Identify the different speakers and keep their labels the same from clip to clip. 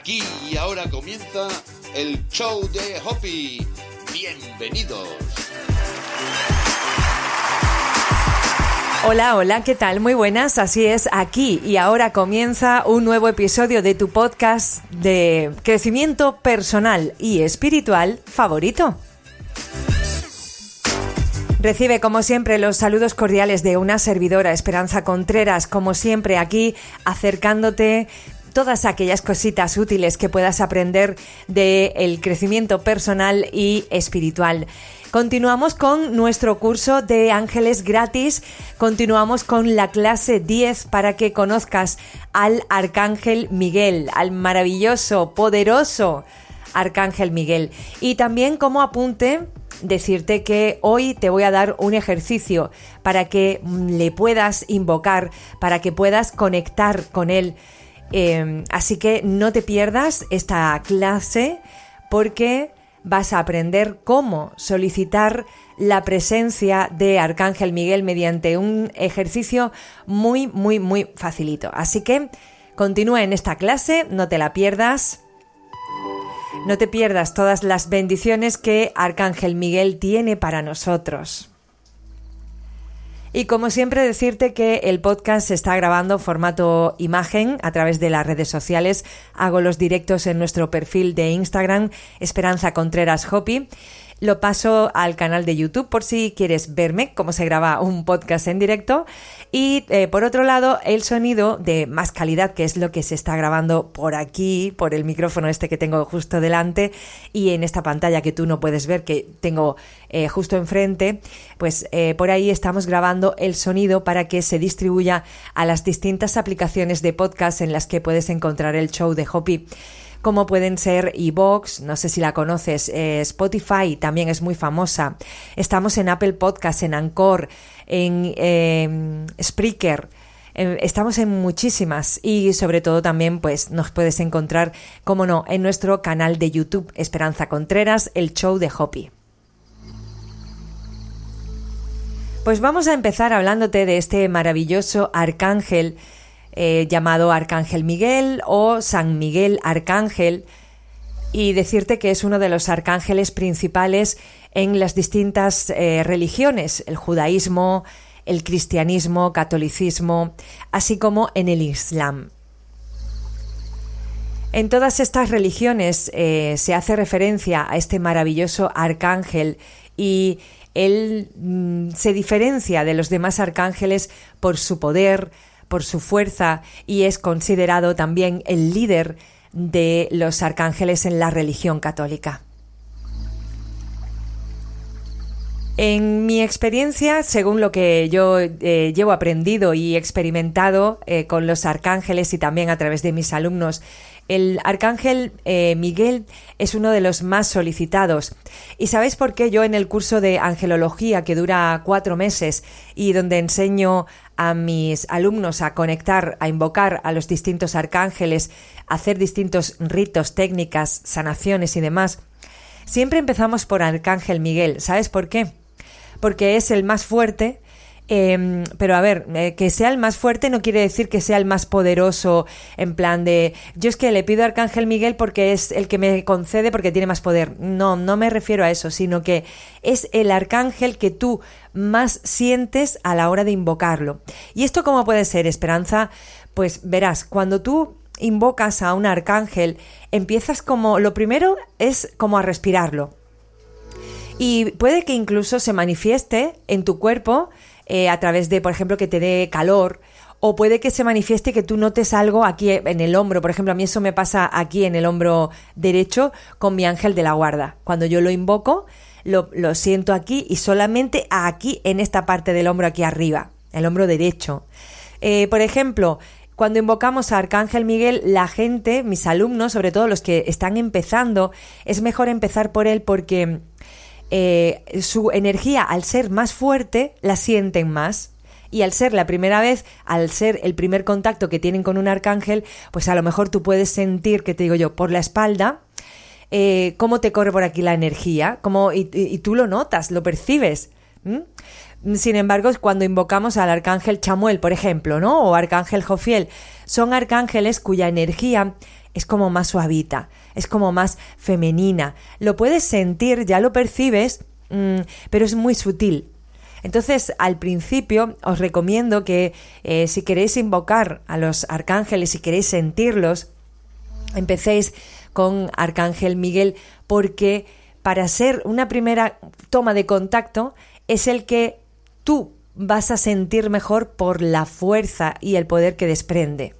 Speaker 1: Aquí y ahora comienza el show de Hoppy. Bienvenidos.
Speaker 2: Hola, hola, ¿qué tal? Muy buenas, así es, aquí y ahora comienza un nuevo episodio de tu podcast de crecimiento personal y espiritual favorito. Recibe como siempre los saludos cordiales de una servidora, Esperanza Contreras, como siempre aquí acercándote todas aquellas cositas útiles que puedas aprender del crecimiento personal y espiritual. Continuamos con nuestro curso de ángeles gratis, continuamos con la clase 10 para que conozcas al Arcángel Miguel, al maravilloso, poderoso Arcángel Miguel. Y también como apunte, decirte que hoy te voy a dar un ejercicio para que le puedas invocar, para que puedas conectar con él Em, así que no te pierdas esta clase porque vas a aprender cómo solicitar la presencia de Arcángel Miguel mediante un ejercicio muy, muy, muy facilito. Así que continúa en esta clase, no te la pierdas. No te pierdas todas las bendiciones que Arcángel Miguel tiene para nosotros. Y como siempre decirte que el podcast se está grabando formato imagen a través de las redes sociales. Hago los directos en nuestro perfil de Instagram, Esperanza Contreras Hopi lo paso al canal de YouTube por si quieres verme cómo se graba un podcast en directo. Y eh, por otro lado, el sonido de más calidad, que es lo que se está grabando por aquí, por el micrófono este que tengo justo delante y en esta pantalla que tú no puedes ver, que tengo eh, justo enfrente, pues eh, por ahí estamos grabando el sonido para que se distribuya a las distintas aplicaciones de podcast en las que puedes encontrar el show de Hopi como pueden ser Evox, no sé si la conoces, eh, Spotify también es muy famosa. Estamos en Apple Podcast, en Anchor, en em, Spreaker. Em, estamos en muchísimas y sobre todo también pues nos puedes encontrar, como no, en nuestro canal de YouTube Esperanza Contreras, el show de Hopi. Pues vamos a empezar hablándote de este maravilloso arcángel eh, llamado Arcángel Miguel o San Miguel Arcángel y decirte que es uno de los arcángeles principales en las distintas eh, religiones, el judaísmo, el cristianismo, catolicismo, así como en el islam. En todas estas religiones eh, se hace referencia a este maravilloso arcángel y él mm, se diferencia de los demás arcángeles por su poder, por su fuerza y es considerado también el líder de los arcángeles en la religión católica. En mi experiencia, según lo que yo eh, llevo aprendido y experimentado eh, con los arcángeles y también a través de mis alumnos, el arcángel eh, Miguel es uno de los más solicitados. ¿Y sabéis por qué yo en el curso de angelología que dura cuatro meses y donde enseño a mis alumnos a conectar, a invocar a los distintos arcángeles, a hacer distintos ritos, técnicas, sanaciones y demás? Siempre empezamos por Arcángel Miguel. ¿Sabes por qué? Porque es el más fuerte, Em, pero a ver, eh, que sea el más fuerte no quiere decir que sea el más poderoso, en plan de, yo es que le pido Arcángel Miguel porque es el que me concede porque tiene más poder. No, no me refiero a eso, sino que es el arcángel que tú más sientes a la hora de invocarlo. ¿Y esto cómo puede ser, Esperanza? Pues verás, cuando tú invocas a un arcángel, empiezas como, lo primero es como a respirarlo. Y puede que incluso se manifieste en tu cuerpo eh, a través de, por ejemplo, que te dé calor, o puede que se manifieste que tú notes algo aquí en el hombro. Por ejemplo, a mí eso me pasa aquí en el hombro derecho con mi ángel de la guarda. Cuando yo lo invoco, lo, siento aquí y solamente aquí en esta parte del hombro aquí arriba, el hombro derecho. Eh, por ejemplo, cuando invocamos a Arcángel Miguel, la gente, mis alumnos, sobre todo los que están empezando, es mejor empezar por él porque eh, su energía, al ser más fuerte, la sienten más. Y al ser la primera vez, al ser el primer contacto que tienen con un arcángel, pues a lo mejor tú puedes sentir, que te digo yo, por la espalda, eh, cómo te corre por aquí la energía, cómo, y, tú lo notas, lo percibes. Sin embargo, cuando invocamos al arcángel Chamuel, por ejemplo, ¿no? O arcángel Jofiel, son arcángeles cuya energía es como más suavita, es como más femenina. Lo puedes sentir, ya lo percibes, mm, pero es muy sutil. Entonces, al principio os recomiendo que eh, si queréis invocar a los arcángeles, si queréis sentirlos, empecéis con Arcángel Miguel, porque para ser una primera toma de contacto es el que tú vas a sentir mejor por la fuerza y el poder que desprende.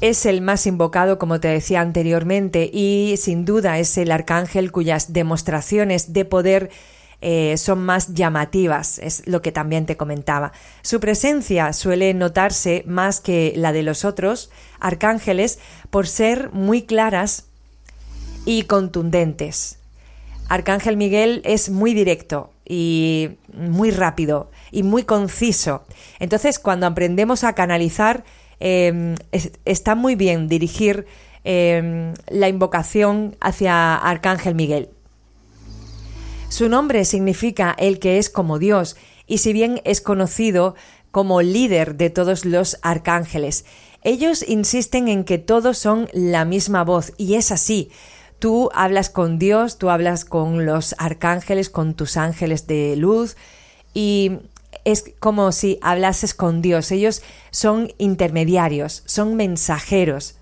Speaker 2: Es el más invocado, como te decía anteriormente, y sin duda es el arcángel cuyas demostraciones de poder eh, son más llamativas, es lo que también te comentaba. Su presencia suele notarse más que la de los otros arcángeles por ser muy claras y contundentes. Arcángel Miguel es muy directo y muy rápido y muy conciso. Entonces, cuando aprendemos a canalizar, Em, está muy bien dirigir em, la invocación hacia Arcángel Miguel. Su nombre significa el que es como Dios y si bien es conocido como líder de todos los arcángeles, ellos insisten en que todos son la misma voz y es así. Tú hablas con Dios, tú hablas con los arcángeles, con tus ángeles de luz y es como si hablases con Dios. Ellos son intermediarios, son mensajeros.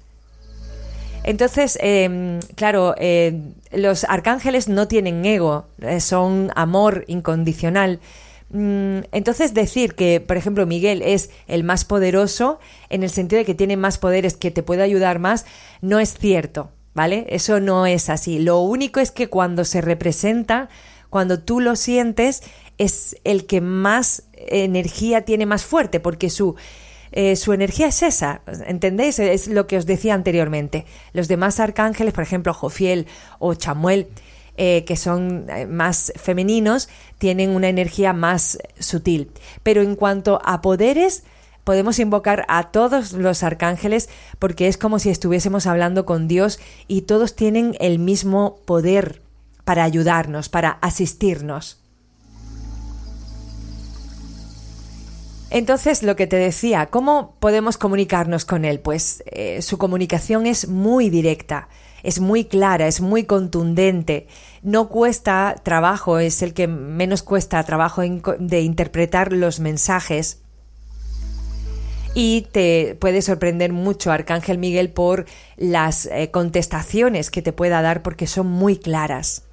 Speaker 2: Entonces, em, claro, eh, los arcángeles no tienen ego, eh, son amor incondicional. Mm, entonces decir que, por ejemplo, Miguel es el más poderoso, en el sentido de que tiene más poderes, que te puede ayudar más, no es cierto, ¿vale? Eso no es así. Lo único es que cuando se representa, cuando tú lo sientes, es el que más energía tiene más fuerte, porque su, eh, su energía es esa, ¿entendéis? Es lo que os decía anteriormente. Los demás arcángeles, por ejemplo, Jofiel o Chamuel, eh, que son eh, más femeninos, tienen una energía más sutil. Pero en cuanto a poderes, podemos invocar a todos los arcángeles porque es como si estuviésemos hablando con Dios y todos tienen el mismo poder para ayudarnos, para asistirnos. Entonces, lo que te decía, ¿cómo podemos comunicarnos con él? Pues eh, su comunicación es muy directa, es muy clara, es muy contundente, no cuesta trabajo, es el que menos cuesta trabajo de interpretar los mensajes. Y te puede sorprender mucho Arcángel Miguel por las eh, contestaciones que te pueda dar porque son muy claras.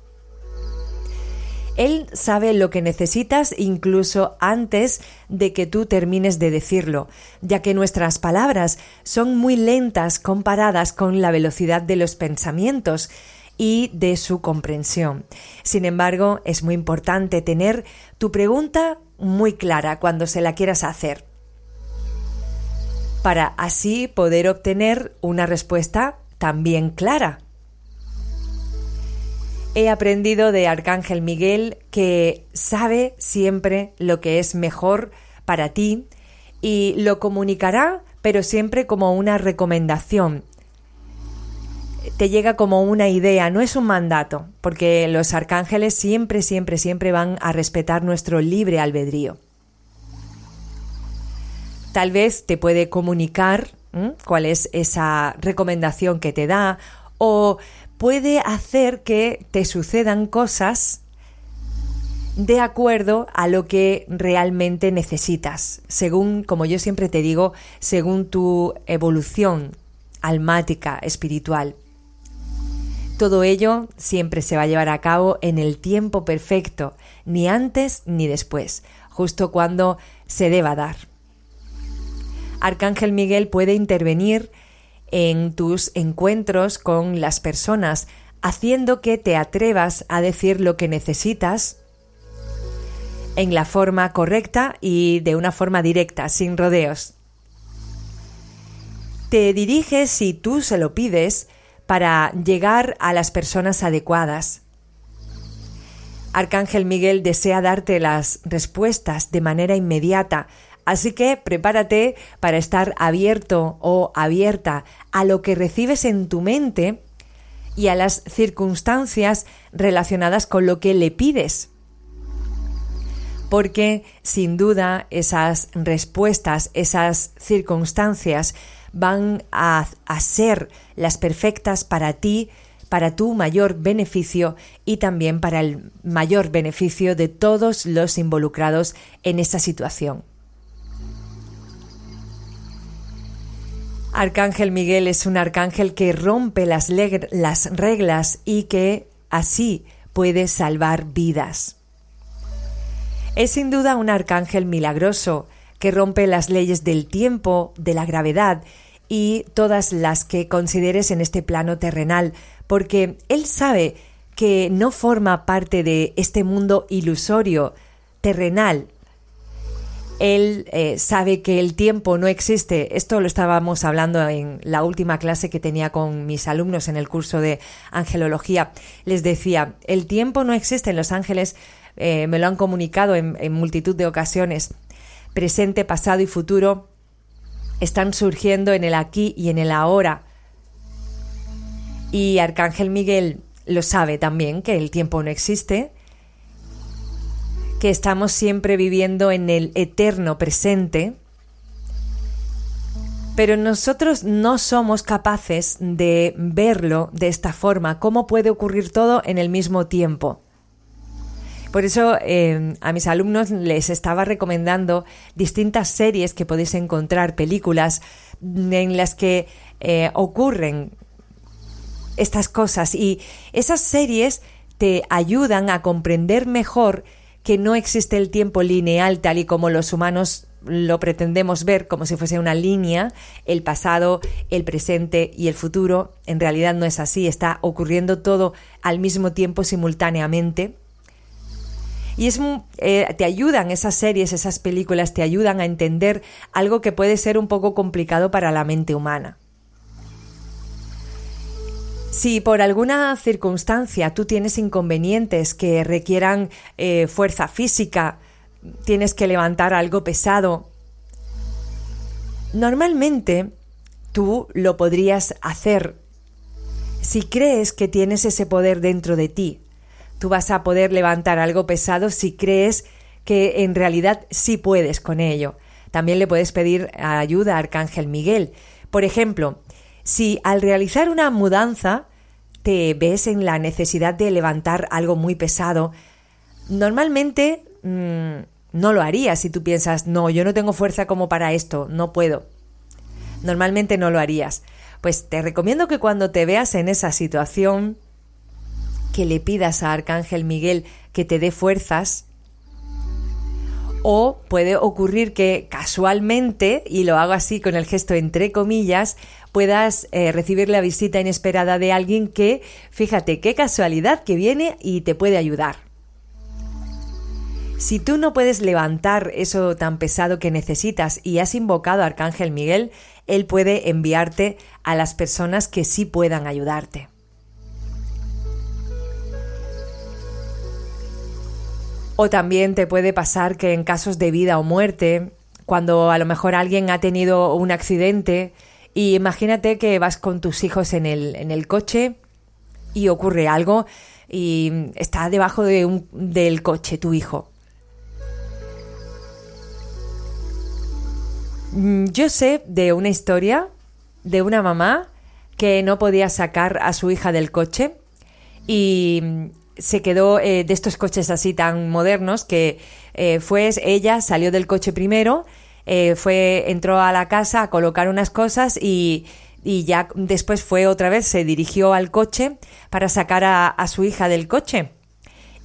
Speaker 2: Él sabe lo que necesitas incluso antes de que tú termines de decirlo, ya que nuestras palabras son muy lentas comparadas con la velocidad de los pensamientos y de su comprensión. Sin embargo, es muy importante tener tu pregunta muy clara cuando se la quieras hacer, para así poder obtener una respuesta también clara he aprendido de Arcángel Miguel que sabe siempre lo que es mejor para ti y lo comunicará, pero siempre como una recomendación. Te llega como una idea, no es un mandato, porque los arcángeles siempre, siempre, siempre van a respetar nuestro libre albedrío. Tal vez te puede comunicar cuál es esa recomendación que te da o puede hacer que te sucedan cosas de acuerdo a lo que realmente necesitas, según, como yo siempre te digo, según tu evolución almática, espiritual. Todo ello siempre se va a llevar a cabo en el tiempo perfecto, ni antes ni después, justo cuando se deba dar. Arcángel Miguel puede intervenir en tus encuentros con las personas, haciendo que te atrevas a decir lo que necesitas en la forma correcta y de una forma directa, sin rodeos. Te diriges, si tú se lo pides, para llegar a las personas adecuadas. Arcángel Miguel desea darte las respuestas de manera inmediata, Así que prepárate para estar abierto o abierta a lo que recibes en tu mente y a las circunstancias relacionadas con lo que le pides. Porque sin duda esas respuestas, esas circunstancias van a, ser las perfectas para ti, para tu mayor beneficio y también para el mayor beneficio de todos los involucrados en esa situación. Arcángel Miguel es un arcángel que rompe las, las reglas y que así puede salvar vidas. Es sin duda un arcángel milagroso que rompe las leyes del tiempo, de la gravedad y todas las que consideres en este plano terrenal, porque él sabe que no forma parte de este mundo ilusorio, terrenal, él eh, sabe que el tiempo no existe. Esto lo estábamos hablando en la última clase que tenía con mis alumnos en el curso de angelología. Les decía, el tiempo no existe en los ángeles, eh, me lo han comunicado en, en multitud de ocasiones. Presente, pasado y futuro están surgiendo en el aquí y en el ahora. Y Arcángel Miguel lo sabe también, que el tiempo no existe que estamos siempre viviendo en el eterno presente, pero nosotros no somos capaces de verlo de esta forma, cómo puede ocurrir todo en el mismo tiempo. Por eso eh, a mis alumnos les estaba recomendando distintas series que podéis encontrar, películas en las que eh, ocurren estas cosas y esas series te ayudan a comprender mejor que no existe el tiempo lineal tal y como los humanos lo pretendemos ver como si fuese una línea, el pasado, el presente y el futuro. En realidad no es así, está ocurriendo todo al mismo tiempo simultáneamente. Y es, eh, te ayudan esas series, esas películas, te ayudan a entender algo que puede ser un poco complicado para la mente humana. Si por alguna circunstancia tú tienes inconvenientes que requieran eh, fuerza física, tienes que levantar algo pesado, normalmente tú lo podrías hacer si crees que tienes ese poder dentro de ti. Tú vas a poder levantar algo pesado si crees que en realidad sí puedes con ello. También le puedes pedir ayuda a Arcángel Miguel. Por ejemplo, si al realizar una mudanza te ves en la necesidad de levantar algo muy pesado, normalmente mm, no lo harías si tú piensas, no, yo no tengo fuerza como para esto, no puedo. Normalmente no lo harías. Pues te recomiendo que cuando te veas en esa situación, que le pidas a Arcángel Miguel que te dé fuerzas o puede ocurrir que casualmente, y lo hago así con el gesto entre comillas, puedas eh, recibir la visita inesperada de alguien que, fíjate, qué casualidad que viene y te puede ayudar. Si tú no puedes levantar eso tan pesado que necesitas y has invocado a Arcángel Miguel, él puede enviarte a las personas que sí puedan ayudarte. O también te puede pasar que en casos de vida o muerte, cuando a lo mejor alguien ha tenido un accidente y imagínate que vas con tus hijos en el, en el coche y ocurre algo y está debajo de un, del coche tu hijo. Mm, yo sé de una historia de una mamá que no podía sacar a su hija del coche y se quedó eh, de estos coches así tan modernos que eh, fue ella salió del coche primero, eh, fue entró a la casa a colocar unas cosas y, y, ya después fue otra vez se dirigió al coche para sacar a, su hija del coche.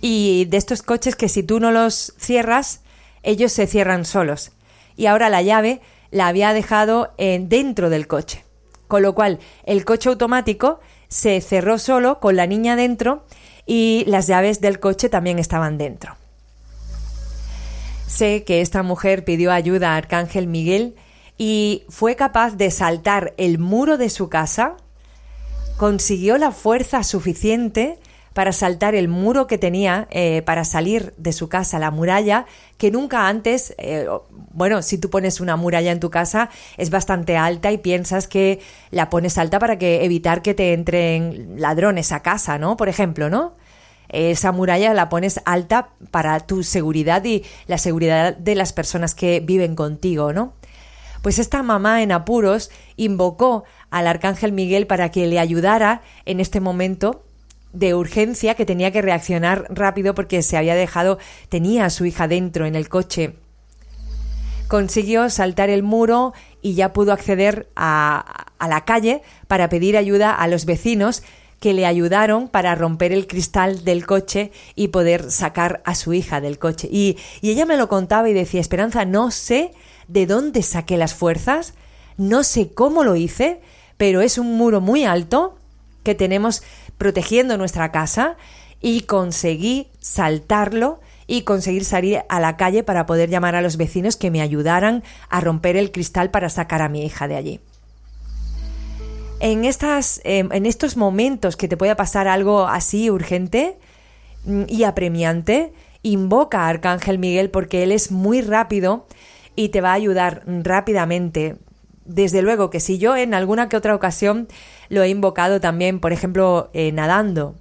Speaker 2: Y de estos coches que si tú no los cierras ellos se cierran solos. Y ahora la llave la había dejado en, dentro del coche. Con lo cual el coche automático se cerró solo con la niña dentro y las llaves del coche también estaban dentro. Sé que esta mujer pidió ayuda a Arcángel Miguel y fue capaz de saltar el muro de su casa, consiguió la fuerza suficiente para saltar el muro que tenía eh, para salir de su casa, la muralla, que nunca antes, eh, bueno, si tú pones una muralla en tu casa es bastante alta y piensas que la pones alta para que evitar que te entren ladrones a casa, ¿no? Por ejemplo, ¿no? Esa muralla la pones alta para tu seguridad y la seguridad de las personas que viven contigo, ¿no? Pues esta mamá en apuros invocó al arcángel Miguel para que le ayudara en este momento de urgencia que tenía que reaccionar rápido porque se había dejado, tenía a su hija dentro en el coche. Consiguió saltar el muro y ya pudo acceder a, a la calle para pedir ayuda a los vecinos que le ayudaron para romper el cristal del coche y poder sacar a su hija del coche. Y, y ella me lo contaba y decía, Esperanza, no sé de dónde saqué las fuerzas, no sé cómo lo hice, pero es un muro muy alto que tenemos protegiendo nuestra casa y conseguí saltarlo y conseguir salir a la calle para poder llamar a los vecinos que me ayudaran a romper el cristal para sacar a mi hija de allí. En, estas, em, en estos momentos que te pueda pasar algo así urgente mm, y apremiante, invoca a Arcángel Miguel porque él es muy rápido y te va a ayudar rápidamente. Desde luego que si yo en alguna que otra ocasión lo he invocado también, por ejemplo, eh, nadando,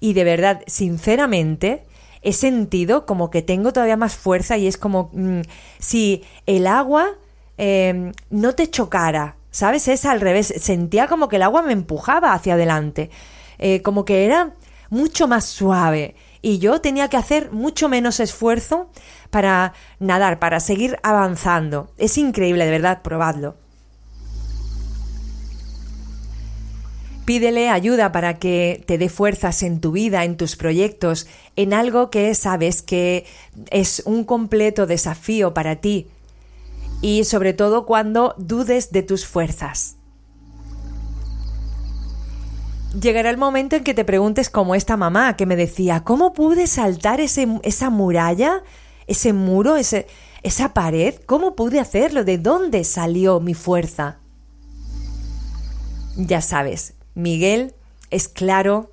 Speaker 2: y de verdad, sinceramente, he sentido como que tengo todavía más fuerza y es como mm, si el agua em, no te chocara, ¿sabes? Es al revés, sentía como que el agua me empujaba hacia adelante, eh, como que era mucho más suave y yo tenía que hacer mucho menos esfuerzo para nadar, para seguir avanzando. Es increíble, de verdad, probadlo. Pídele ayuda para que te dé fuerzas en tu vida, en tus proyectos, en algo que sabes que es un completo desafío para ti y sobre todo cuando dudes de tus fuerzas. Llegará el momento en que te preguntes como esta mamá que me decía, ¿cómo pude saltar ese, esa muralla, ese muro, ese, esa pared? ¿Cómo pude hacerlo? ¿De dónde salió mi fuerza? Ya sabes, Miguel es claro,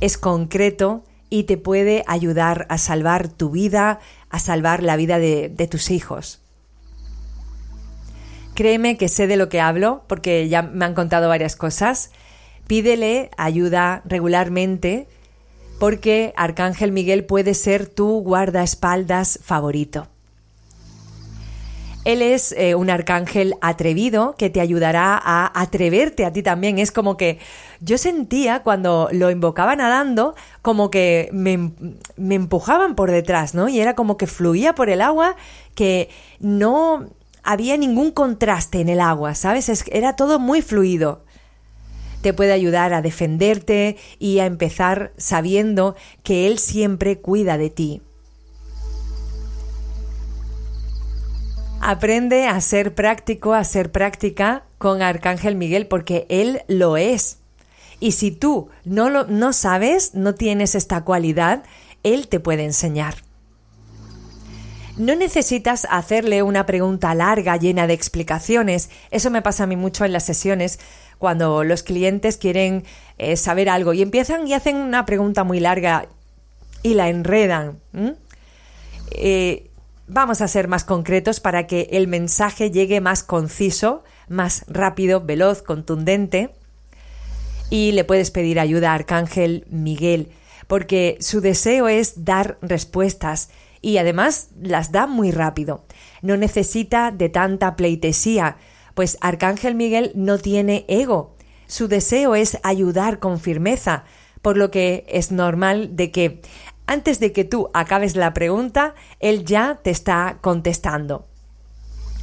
Speaker 2: es concreto y te puede ayudar a salvar tu vida, a salvar la vida de, de tus hijos. Créeme que sé de lo que hablo porque ya me han contado varias cosas Pídele ayuda regularmente porque Arcángel Miguel puede ser tu guardaespaldas favorito. Él es eh, un arcángel atrevido que te ayudará a atreverte a ti también. Es como que yo sentía cuando lo invocaba nadando como que me, me, empujaban por detrás, ¿no? Y era como que fluía por el agua, que no había ningún contraste en el agua, ¿sabes? era todo muy fluido te puede ayudar a defenderte y a empezar sabiendo que Él siempre cuida de ti. Aprende a ser práctico, a ser práctica con Arcángel Miguel porque Él lo es. Y si tú no lo no sabes, no tienes esta cualidad, Él te puede enseñar. No necesitas hacerle una pregunta larga, llena de explicaciones. Eso me pasa a mí mucho en las sesiones cuando los clientes quieren eh, saber algo y empiezan y hacen una pregunta muy larga y la enredan. Eh, vamos a ser más concretos para que el mensaje llegue más conciso, más rápido, veloz, contundente. Y le puedes pedir ayuda a Arcángel Miguel, porque su deseo es dar respuestas y además las da muy rápido. No necesita de tanta pleitesía, pues Arcángel Miguel no tiene ego. Su deseo es ayudar con firmeza, por lo que es normal de que antes de que tú acabes la pregunta, él ya te está contestando.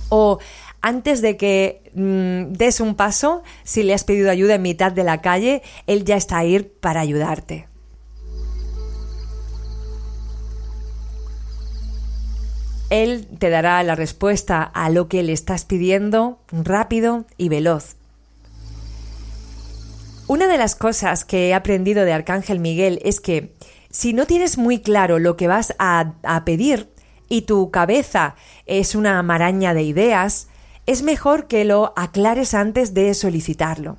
Speaker 2: O antes de que mm, des un paso, si le has pedido ayuda en mitad de la calle, él ya está ahí para ayudarte. Él te dará la respuesta a lo que le estás pidiendo rápido y veloz. Una de las cosas que he aprendido de Arcángel Miguel es que si no tienes muy claro lo que vas a, pedir y tu cabeza es una maraña de ideas, es mejor que lo aclares antes de solicitarlo.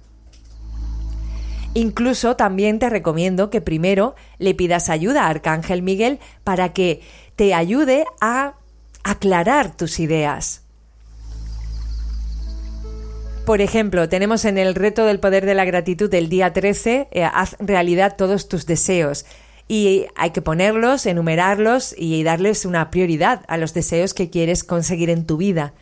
Speaker 2: Incluso también te recomiendo que primero le pidas ayuda a Arcángel Miguel para que te ayude a aclarar tus ideas. Por ejemplo, tenemos en el reto del poder de la gratitud del día 13, eh, haz realidad todos tus deseos. Y hay que ponerlos, enumerarlos y darles una prioridad a los deseos que quieres conseguir en tu vida.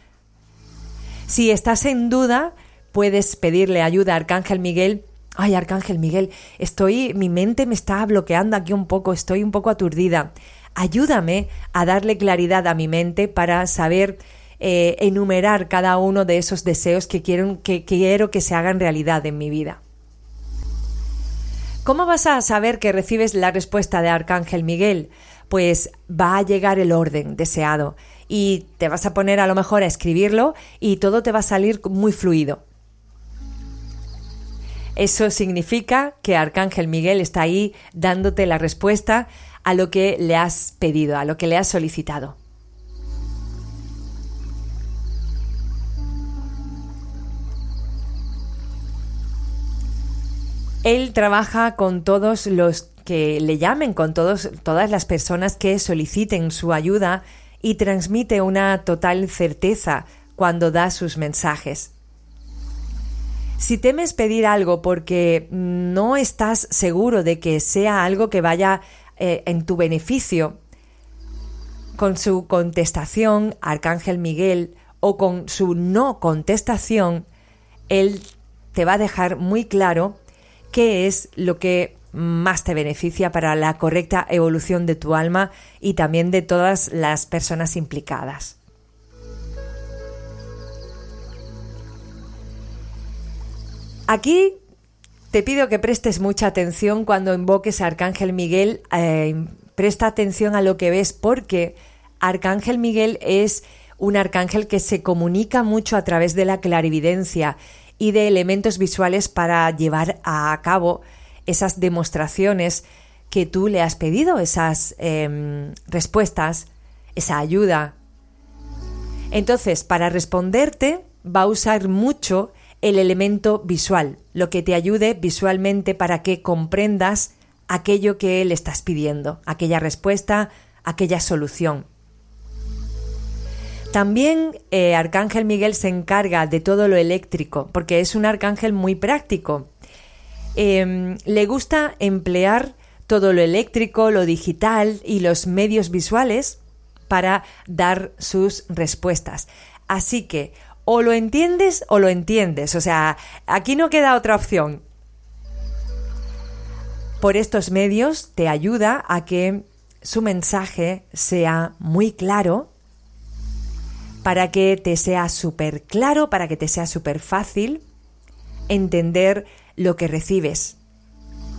Speaker 2: Si estás en duda, puedes pedirle ayuda a Arcángel Miguel. Ay, Arcángel Miguel, estoy, mi mente me está bloqueando aquí un poco, estoy un poco aturdida. Ayúdame a darle claridad a mi mente para saber eh, enumerar cada uno de esos deseos que quiero, que quiero que se hagan realidad en mi vida. ¿Cómo vas a saber que recibes la respuesta de Arcángel Miguel? Pues va a llegar el orden deseado y te vas a poner a lo mejor a escribirlo y todo te va a salir muy fluido. Eso significa que Arcángel Miguel está ahí dándote la respuesta a lo que le has pedido, a lo que le has solicitado. Él trabaja con todos los que le llamen, con todos, todas las personas que soliciten su ayuda y transmite una total certeza cuando da sus mensajes. Si temes pedir algo porque no estás seguro de que sea algo que vaya eh, en tu beneficio, con su contestación, Arcángel Miguel, o con su no contestación, él te va a dejar muy claro qué es lo que más te beneficia para la correcta evolución de tu alma y también de todas las personas implicadas. Aquí te pido que prestes mucha atención cuando invoques a Arcángel Miguel. Eh, presta atención a lo que ves porque Arcángel Miguel es un arcángel que se comunica mucho a través de la clarividencia y de elementos visuales para llevar a cabo esas demostraciones que tú le has pedido, esas em, respuestas, esa ayuda. Entonces, para responderte, va a usar mucho el elemento visual, lo que te ayude visualmente para que comprendas aquello que le estás pidiendo, aquella respuesta, aquella solución. También eh, Arcángel Miguel se encarga de todo lo eléctrico, porque es un arcángel muy práctico. Em, le gusta emplear todo lo eléctrico, lo digital y los medios visuales para dar sus respuestas. Así que o lo entiendes o lo entiendes. O sea, aquí no queda otra opción. Por estos medios te ayuda a que su mensaje sea muy claro para que te sea súper claro, para que te sea súper fácil entender lo que recibes,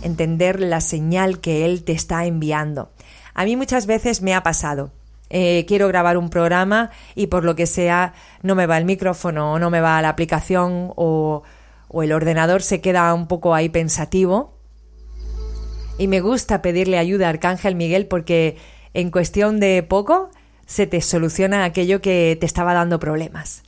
Speaker 2: entender la señal que Él te está enviando. A mí muchas veces me ha pasado. Eh, quiero grabar un programa y por lo que sea no me va el micrófono o no me va la aplicación o, el ordenador se queda un poco ahí pensativo. Y me gusta pedirle ayuda a Arcángel Miguel porque en cuestión de poco se te soluciona aquello que te estaba dando problemas.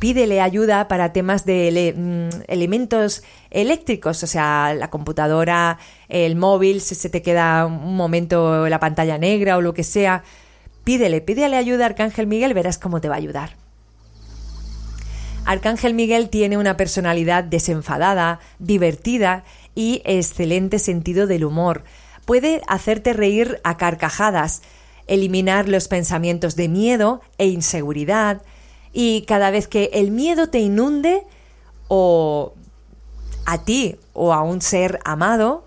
Speaker 2: Pídele ayuda para temas de mm, elementos eléctricos, o sea, la computadora, el móvil, si se te queda un momento la pantalla negra o lo que sea. Pídele, pídele ayuda a Arcángel Miguel, verás cómo te va a ayudar. Arcángel Miguel tiene una personalidad desenfadada, divertida y excelente sentido del humor. Puede hacerte reír a carcajadas, eliminar los pensamientos de miedo e inseguridad y cada vez que el miedo te inunde o a ti o a un ser amado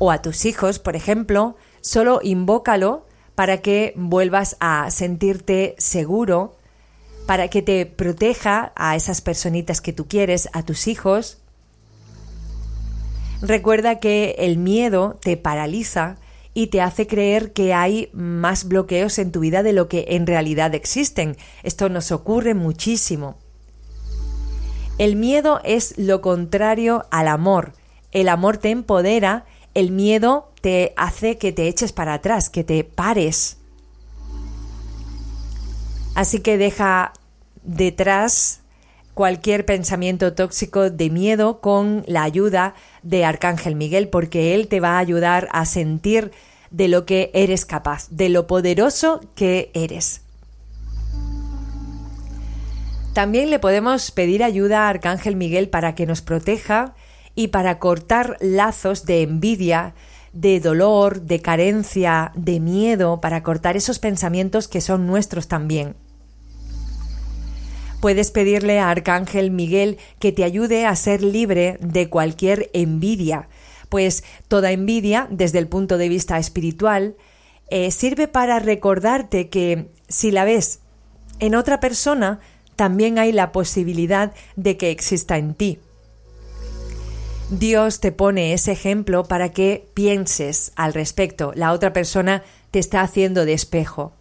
Speaker 2: o a tus hijos, por ejemplo, solo invócalo para que vuelvas a sentirte seguro, para que te proteja a esas personitas que tú quieres, a tus hijos. Recuerda que el miedo te paraliza y te hace creer que hay más bloqueos en tu vida de lo que en realidad existen. Esto nos ocurre muchísimo. El miedo es lo contrario al amor. El amor te empodera, el miedo te hace que te eches para atrás, que te pares. Así que deja detrás cualquier pensamiento tóxico de miedo con la ayuda de Arcángel Miguel, porque él te va a ayudar a sentir de lo que eres capaz, de lo poderoso que eres. También le podemos pedir ayuda a Arcángel Miguel para que nos proteja y para cortar lazos de envidia, de dolor, de carencia, de miedo, para cortar esos pensamientos que son nuestros también. Puedes pedirle a Arcángel Miguel que te ayude a ser libre de cualquier envidia, pues toda envidia, desde el punto de vista espiritual, eh, sirve para recordarte que si la ves en otra persona, también hay la posibilidad de que exista en ti. Dios te pone ese ejemplo para que pienses al respecto. La otra persona te está haciendo de espejo.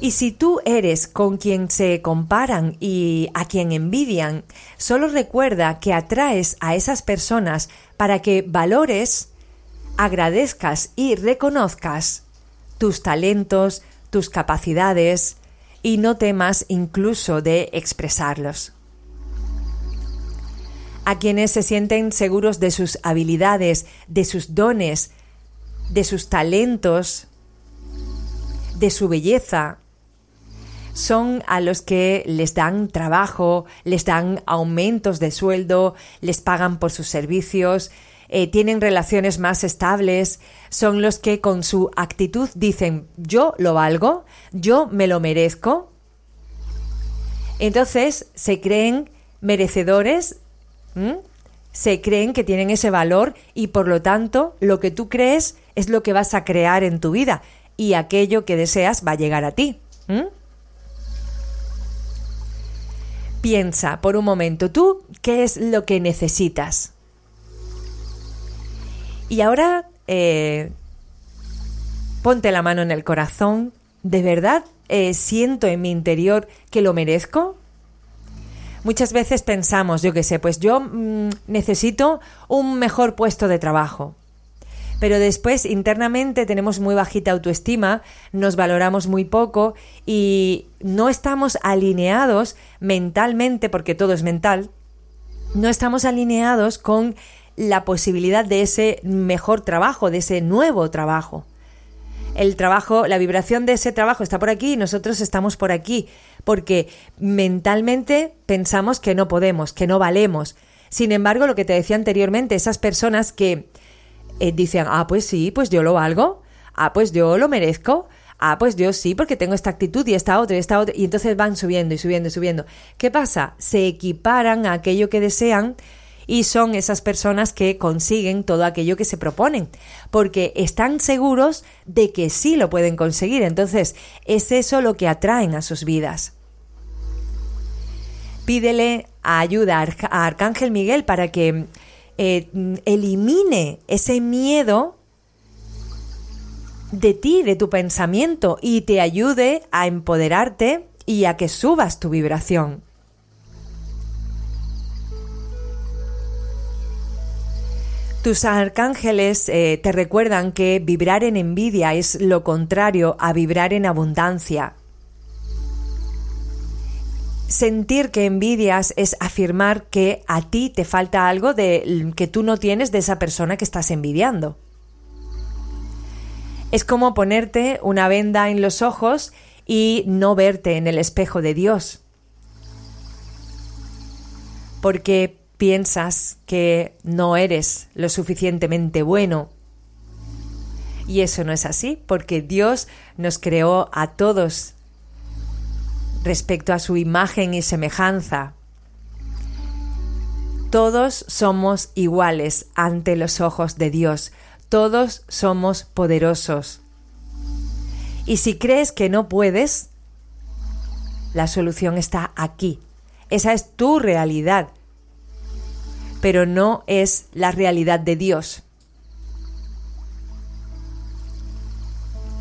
Speaker 2: Y si tú eres con quien se comparan y a quien envidian, solo recuerda que atraes a esas personas para que valores, agradezcas y reconozcas tus talentos, tus capacidades y no temas incluso de expresarlos. A quienes se sienten seguros de sus habilidades, de sus dones, de sus talentos, de su belleza, son a los que les dan trabajo, les dan aumentos de sueldo, les pagan por sus servicios, eh, tienen relaciones más estables, son los que con su actitud dicen yo lo valgo, yo me lo merezco. Entonces se creen merecedores, se creen que tienen ese valor y por lo tanto lo que tú crees es lo que vas a crear en tu vida y aquello que deseas va a llegar a ti. Piensa por un momento tú qué es lo que necesitas. Y ahora eh, ponte la mano en el corazón. ¿De verdad eh, siento en mi interior que lo merezco? Muchas veces pensamos, yo qué sé, pues yo mm, necesito un mejor puesto de trabajo pero después internamente tenemos muy bajita autoestima, nos valoramos muy poco y no estamos alineados mentalmente, porque todo es mental, no estamos alineados con la posibilidad de ese mejor trabajo, de ese nuevo trabajo. El trabajo, la vibración de ese trabajo está por aquí y nosotros estamos por aquí, porque mentalmente pensamos que no podemos, que no valemos. Sin embargo, lo que te decía anteriormente, esas personas que eh, dicen, ah, pues sí, pues yo lo valgo, ah, pues yo lo merezco, ah, pues yo sí, porque tengo esta actitud y esta otra y esta otra, y entonces van subiendo y subiendo y subiendo. ¿Qué pasa? Se equiparan a aquello que desean y son esas personas que consiguen todo aquello que se proponen, porque están seguros de que sí lo pueden conseguir, entonces es eso lo que atraen a sus vidas. Pídele ayuda a Arcángel Miguel para que eh, elimine ese miedo de ti, de tu pensamiento y te ayude a empoderarte y a que subas tu vibración. Tus arcángeles eh, te recuerdan que vibrar en envidia es lo contrario a vibrar en abundancia. Sentir que envidias es afirmar que a ti te falta algo de que tú no tienes de esa persona que estás envidiando. Es como ponerte una venda en los ojos y no verte en el espejo de Dios. Porque piensas que no eres lo suficientemente bueno. Y eso no es así, porque Dios nos creó a todos respecto a su imagen y semejanza. Todos somos iguales ante los ojos de Dios, todos somos poderosos. Y si crees que no puedes, la solución está aquí. Esa es tu realidad, pero no es la realidad de Dios.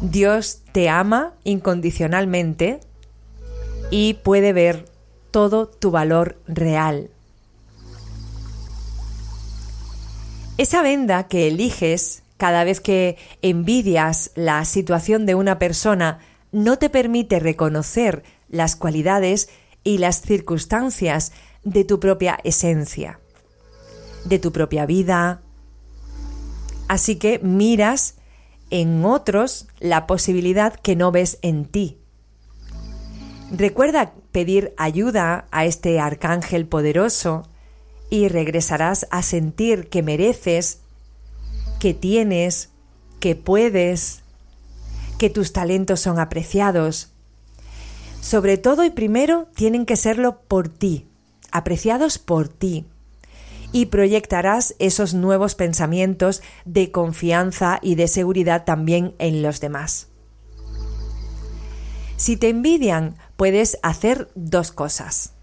Speaker 2: Dios te ama incondicionalmente y puede ver todo tu valor real. Esa venda que eliges cada vez que envidias la situación de una persona no te permite reconocer las cualidades y las circunstancias de tu propia esencia, de tu propia vida. Así que miras en otros la posibilidad que no ves en ti. Recuerda pedir ayuda a este arcángel poderoso y regresarás a sentir que mereces, que tienes, que puedes, que tus talentos son apreciados. Sobre todo y primero tienen que serlo por ti, apreciados por ti. Y proyectarás esos nuevos pensamientos de confianza y de seguridad también en los demás. Si te envidian, puedes hacer dos cosas.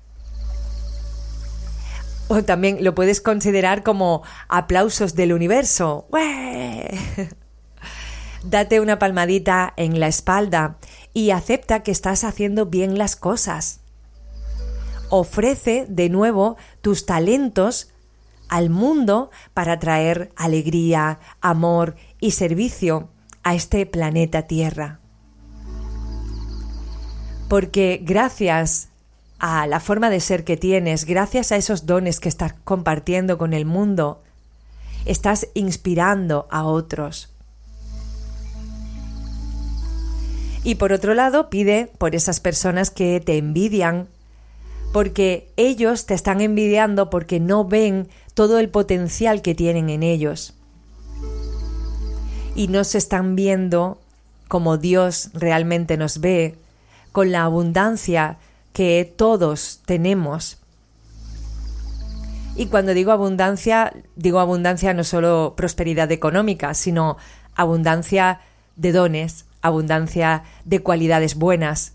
Speaker 2: O también lo puedes considerar como aplausos del universo. Date una palmadita en la espalda y acepta que estás haciendo bien las cosas. Ofrece de nuevo tus talentos al mundo para traer alegría, amor y servicio a este planeta Tierra. Porque gracias a la forma de ser que tienes, gracias a esos dones que estás compartiendo con el mundo, estás inspirando a otros. Y por otro lado, pide por esas personas que te envidian, porque ellos te están envidiando porque no ven todo el potencial que tienen en ellos. Y no se están viendo como Dios realmente nos ve, con la abundancia que todos tenemos. Y cuando digo abundancia, digo abundancia no solo prosperidad económica, sino abundancia de dones, abundancia de cualidades buenas,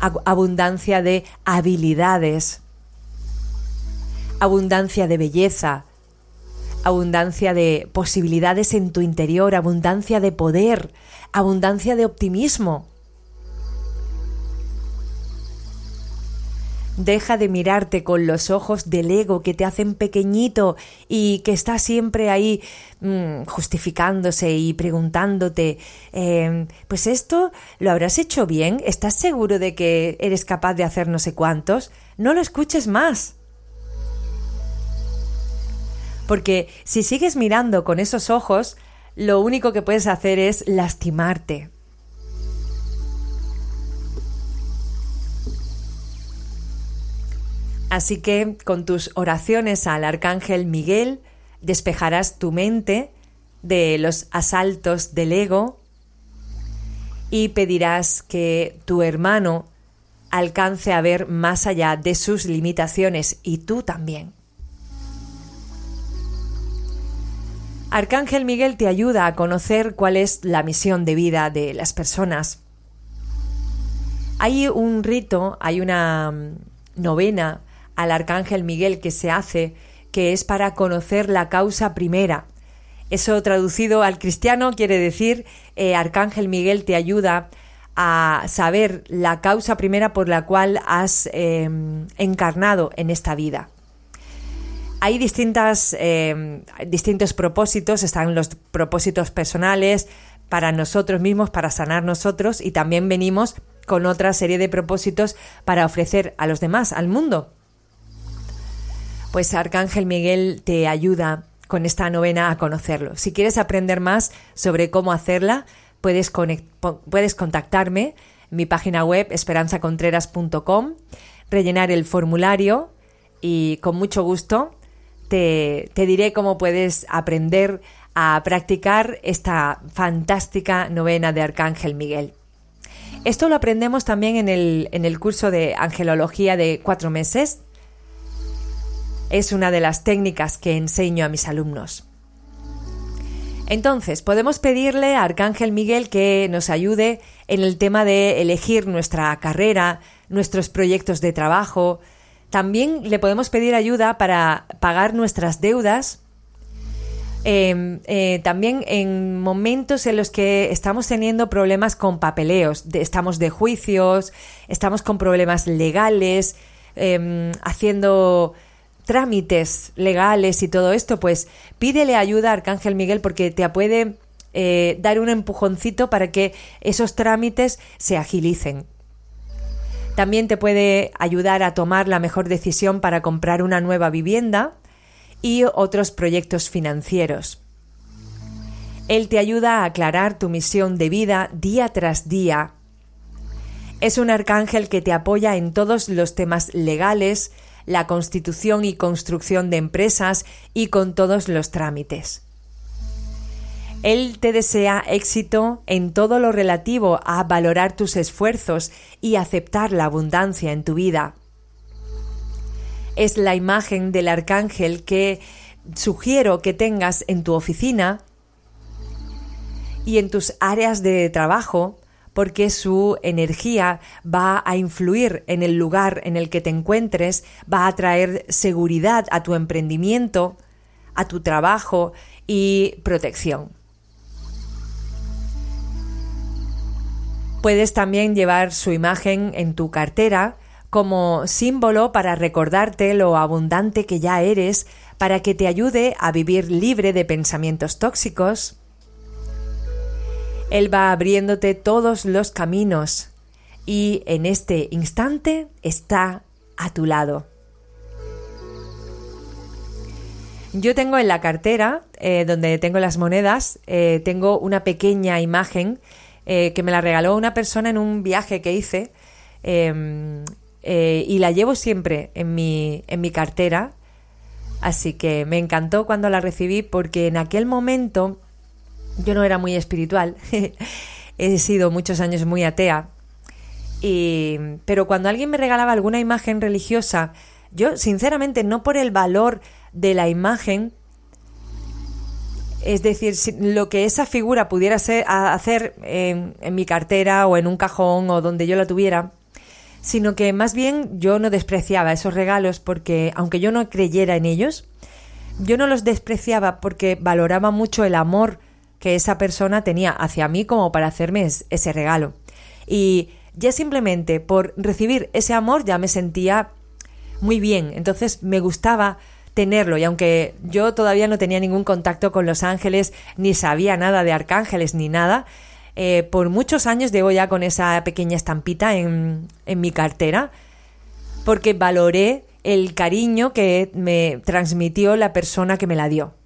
Speaker 2: abundancia de habilidades, abundancia de belleza, abundancia de posibilidades en tu interior, abundancia de poder, abundancia de optimismo. Deja de mirarte con los ojos del ego que te hacen pequeñito y que está siempre ahí mm, justificándose y preguntándote, em, pues esto lo habrás hecho bien, ¿estás seguro de que eres capaz de hacer no sé cuántos? No lo escuches más. Porque si sigues mirando con esos ojos, lo único que puedes hacer es lastimarte. Así que con tus oraciones al Arcángel Miguel despejarás tu mente de los asaltos del ego y pedirás que tu hermano alcance a ver más allá de sus limitaciones y tú también. Arcángel Miguel te ayuda a conocer cuál es la misión de vida de las personas. Hay un rito, hay una mm, novena al arcángel Miguel que se hace, que es para conocer la causa primera. Eso traducido al cristiano quiere decir, eh, arcángel Miguel te ayuda a saber la causa primera por la cual has em, encarnado en esta vida. Hay distintas, em, distintos propósitos, están los propósitos personales para nosotros mismos, para sanar nosotros y también venimos con otra serie de propósitos para ofrecer a los demás, al mundo pues Arcángel Miguel te ayuda con esta novena a conocerlo. Si quieres aprender más sobre cómo hacerla, puedes, puedes contactarme en mi página web esperanzacontreras.com, rellenar el formulario y con mucho gusto te, te, diré cómo puedes aprender a practicar esta fantástica novena de Arcángel Miguel. Esto lo aprendemos también en el, en el curso de angelología de cuatro meses es una de las técnicas que enseño a mis alumnos. Entonces, podemos pedirle a Arcángel Miguel que nos ayude en el tema de elegir nuestra carrera, nuestros proyectos de trabajo. También le podemos pedir ayuda para pagar nuestras deudas. Em, eh, también en momentos en los que estamos teniendo problemas con papeleos, estamos de juicios, estamos con problemas legales, em, haciendo trámites legales y todo esto, pues pídele ayuda a Arcángel Miguel porque te puede eh, dar un empujoncito para que esos trámites se agilicen. También te puede ayudar a tomar la mejor decisión para comprar una nueva vivienda y otros proyectos financieros. Él te ayuda a aclarar tu misión de vida día tras día. Es un arcángel que te apoya en todos los temas legales, la constitución y construcción de empresas y con todos los trámites. Él te desea éxito en todo lo relativo a valorar tus esfuerzos y aceptar la abundancia en tu vida. Es la imagen del arcángel que sugiero que tengas en tu oficina y en tus áreas de trabajo porque su energía va a influir en el lugar en el que te encuentres, va a traer seguridad a tu emprendimiento, a tu trabajo y protección. Puedes también llevar su imagen en tu cartera como símbolo para recordarte lo abundante que ya eres, para que te ayude a vivir libre de pensamientos tóxicos, él va abriéndote todos los caminos y en este instante está a tu lado. Yo tengo en la cartera, eh, donde tengo las monedas, eh, tengo una pequeña imagen eh, que me la regaló una persona en un viaje que hice em, y la llevo siempre en mi, en mi cartera. Así que me encantó cuando la recibí porque en aquel momento yo no era muy espiritual, he sido muchos años muy atea, y, pero cuando alguien me regalaba alguna imagen religiosa, yo sinceramente no por el valor de la imagen, es decir, lo que esa figura pudiera ser, hacer en, en mi cartera o en un cajón o donde yo la tuviera, sino que más bien yo no despreciaba esos regalos porque, aunque yo no creyera en ellos, yo no los despreciaba porque valoraba mucho el amor que esa persona tenía hacia mí como para hacerme ese regalo. Y ya simplemente por recibir ese amor ya me sentía muy bien. Entonces me gustaba tenerlo y aunque yo todavía no tenía ningún contacto con los ángeles, ni sabía nada de arcángeles ni nada, eh, por muchos años llevo ya con esa pequeña estampita en, en mi cartera porque valoré el cariño que me transmitió la persona que me la dio.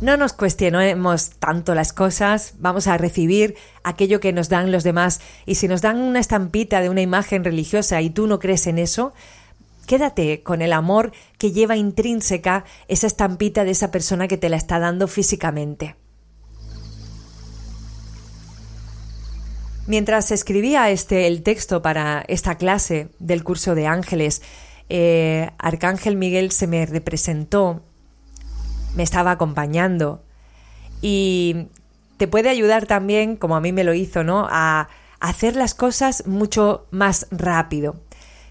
Speaker 2: No nos cuestionemos tanto las cosas, vamos a recibir aquello que nos dan los demás y si nos dan una estampita de una imagen religiosa y tú no crees en eso, quédate con el amor que lleva intrínseca esa estampita de esa persona que te la está dando físicamente. Mientras escribía este el texto para esta clase del curso de ángeles, eh, Arcángel Miguel se me representó me estaba acompañando. Y te puede ayudar también, como a mí me lo hizo, ¿no? A hacer las cosas mucho más rápido.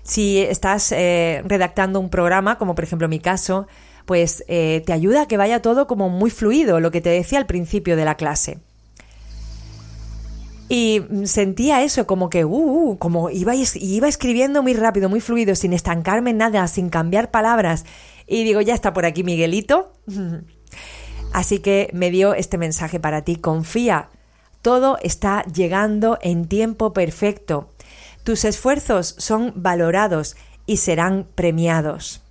Speaker 2: Si estás eh, redactando un programa, como por ejemplo mi caso, pues eh, te ayuda a que vaya todo como muy fluido, lo que te decía al principio de la clase. Y sentía eso, como que, uh, uh como iba, iba escribiendo muy rápido, muy fluido, sin estancarme en nada, sin cambiar palabras. Y digo, ya está por aquí Miguelito. Así que me dio este mensaje para ti. Confía, todo está llegando en tiempo perfecto. Tus esfuerzos son valorados y serán premiados.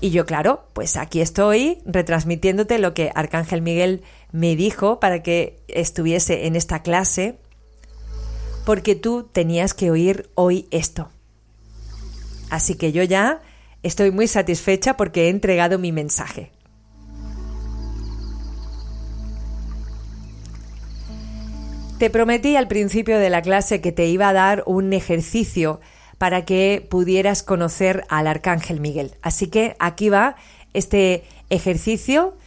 Speaker 2: Y yo, claro, pues aquí estoy retransmitiéndote lo que Arcángel Miguel me dijo para que estuviese en esta clase, porque tú tenías que oír hoy esto. Así que yo ya Estoy muy satisfecha porque he entregado mi mensaje. Te prometí al principio de la clase que te iba a dar un ejercicio para que pudieras conocer al Arcángel Miguel. Así que aquí va este ejercicio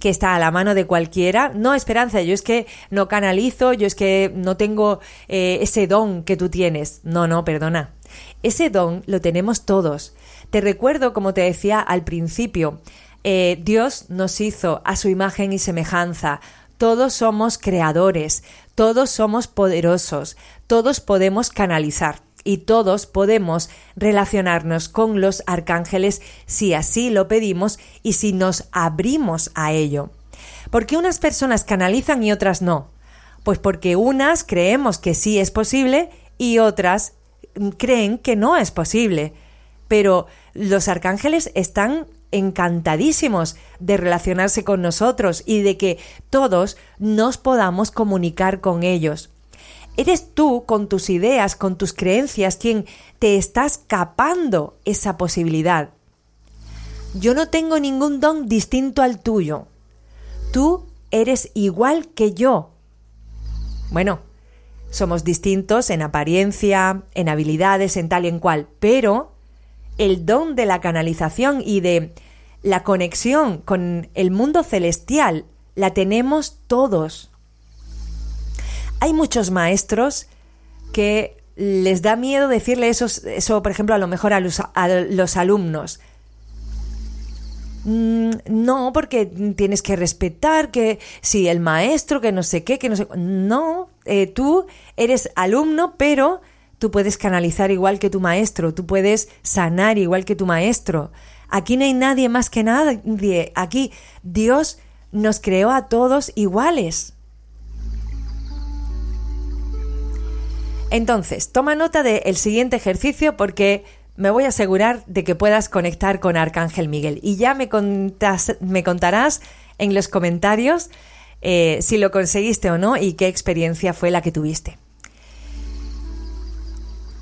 Speaker 2: que está a la mano de cualquiera. No, Esperanza, yo es que no canalizo, yo es que no tengo eh, ese don que tú tienes. No, no, perdona. Ese don lo tenemos todos. Te recuerdo, como te decía al principio, eh, Dios nos hizo a su imagen y semejanza. Todos somos creadores, todos somos poderosos, todos podemos canalizar y todos podemos relacionarnos con los arcángeles si así lo pedimos y si nos abrimos a ello. ¿Por qué unas personas canalizan y otras no? Pues porque unas creemos que sí es posible y otras creen que no es posible. Pero los arcángeles están encantadísimos de relacionarse con nosotros y de que todos nos podamos comunicar con ellos. Eres tú, con tus ideas, con tus creencias, quien te está escapando esa posibilidad. Yo no tengo ningún don distinto al tuyo. Tú eres igual que yo. Bueno, somos distintos en apariencia, en habilidades, en tal y en cual, pero el don de la canalización y de la conexión con el mundo celestial la tenemos todos. Hay muchos maestros que les da miedo decirle eso, eso por ejemplo, a lo mejor a los, alumnos. Mm, no, porque tienes que respetar que si el maestro, que no sé qué, que no sé. No, eh, tú eres alumno, pero tú puedes canalizar igual que tu maestro, tú puedes sanar igual que tu maestro. Aquí no hay nadie más que nadie. Aquí Dios nos creó a todos iguales. Entonces, toma nota del siguiente ejercicio porque me voy a asegurar de que puedas conectar con Arcángel Miguel. Y ya me, me contarás en los comentarios eh, si lo conseguiste o no y qué experiencia fue la que tuviste.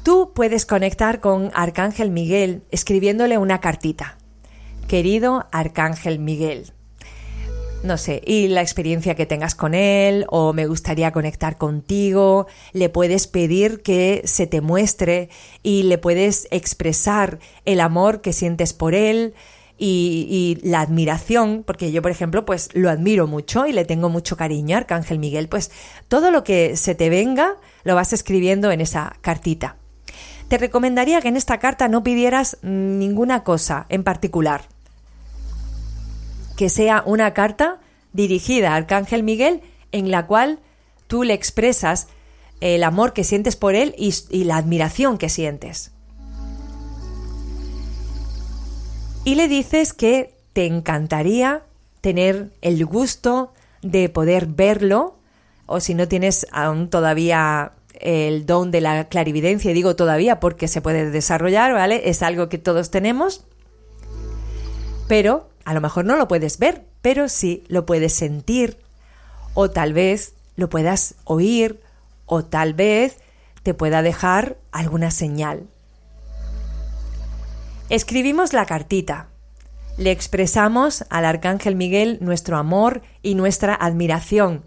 Speaker 2: Tú puedes conectar con Arcángel Miguel escribiéndole una cartita. Querido Arcángel Miguel, no sé, y la experiencia que tengas con él, o me gustaría conectar contigo, le puedes pedir que se te muestre y le puedes expresar el amor que sientes por él y, la admiración, porque yo, por ejemplo, pues lo admiro mucho y le tengo mucho cariño a Arcángel Miguel, pues todo lo que se te venga lo vas escribiendo en esa cartita. Te recomendaría que en esta carta no pidieras ninguna cosa en particular que sea una carta dirigida a Arcángel Miguel en la cual tú le expresas el amor que sientes por él y, la admiración que sientes. Y le dices que te encantaría tener el gusto de poder verlo, o si no tienes aún todavía el don de la clarividencia, y digo todavía porque se puede desarrollar, ¿vale? Es algo que todos tenemos, pero a lo mejor no lo puedes ver, pero sí lo puedes sentir o tal vez lo puedas oír o tal vez te pueda dejar alguna señal. Escribimos la cartita. Le expresamos al Arcángel Miguel nuestro amor y nuestra admiración.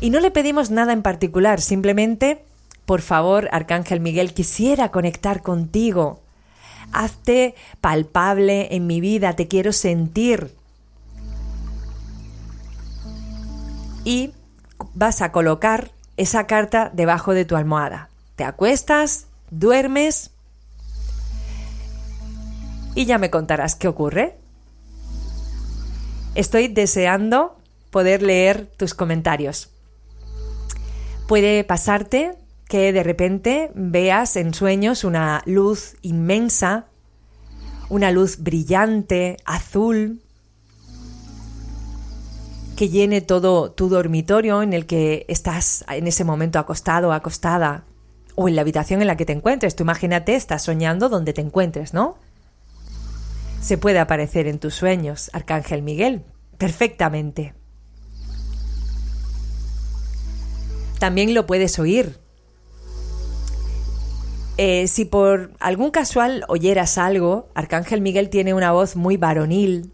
Speaker 2: Y no le pedimos nada en particular, simplemente, por favor, Arcángel Miguel, quisiera conectar contigo hazte palpable en mi vida, te quiero sentir. Y vas a colocar esa carta debajo de tu almohada. Te acuestas, duermes y ya me contarás qué ocurre. Estoy deseando poder leer tus comentarios. Puede pasarte que de repente veas en sueños una luz inmensa, una luz brillante, azul, que llene todo tu dormitorio en el que estás en ese momento acostado acostada, o en la habitación en la que te encuentres. Tú imagínate, estás soñando donde te encuentres, ¿no? Se puede aparecer en tus sueños, Arcángel Miguel, perfectamente. También lo puedes oír eh, si por algún casual oyeras algo, Arcángel Miguel tiene una voz muy varonil,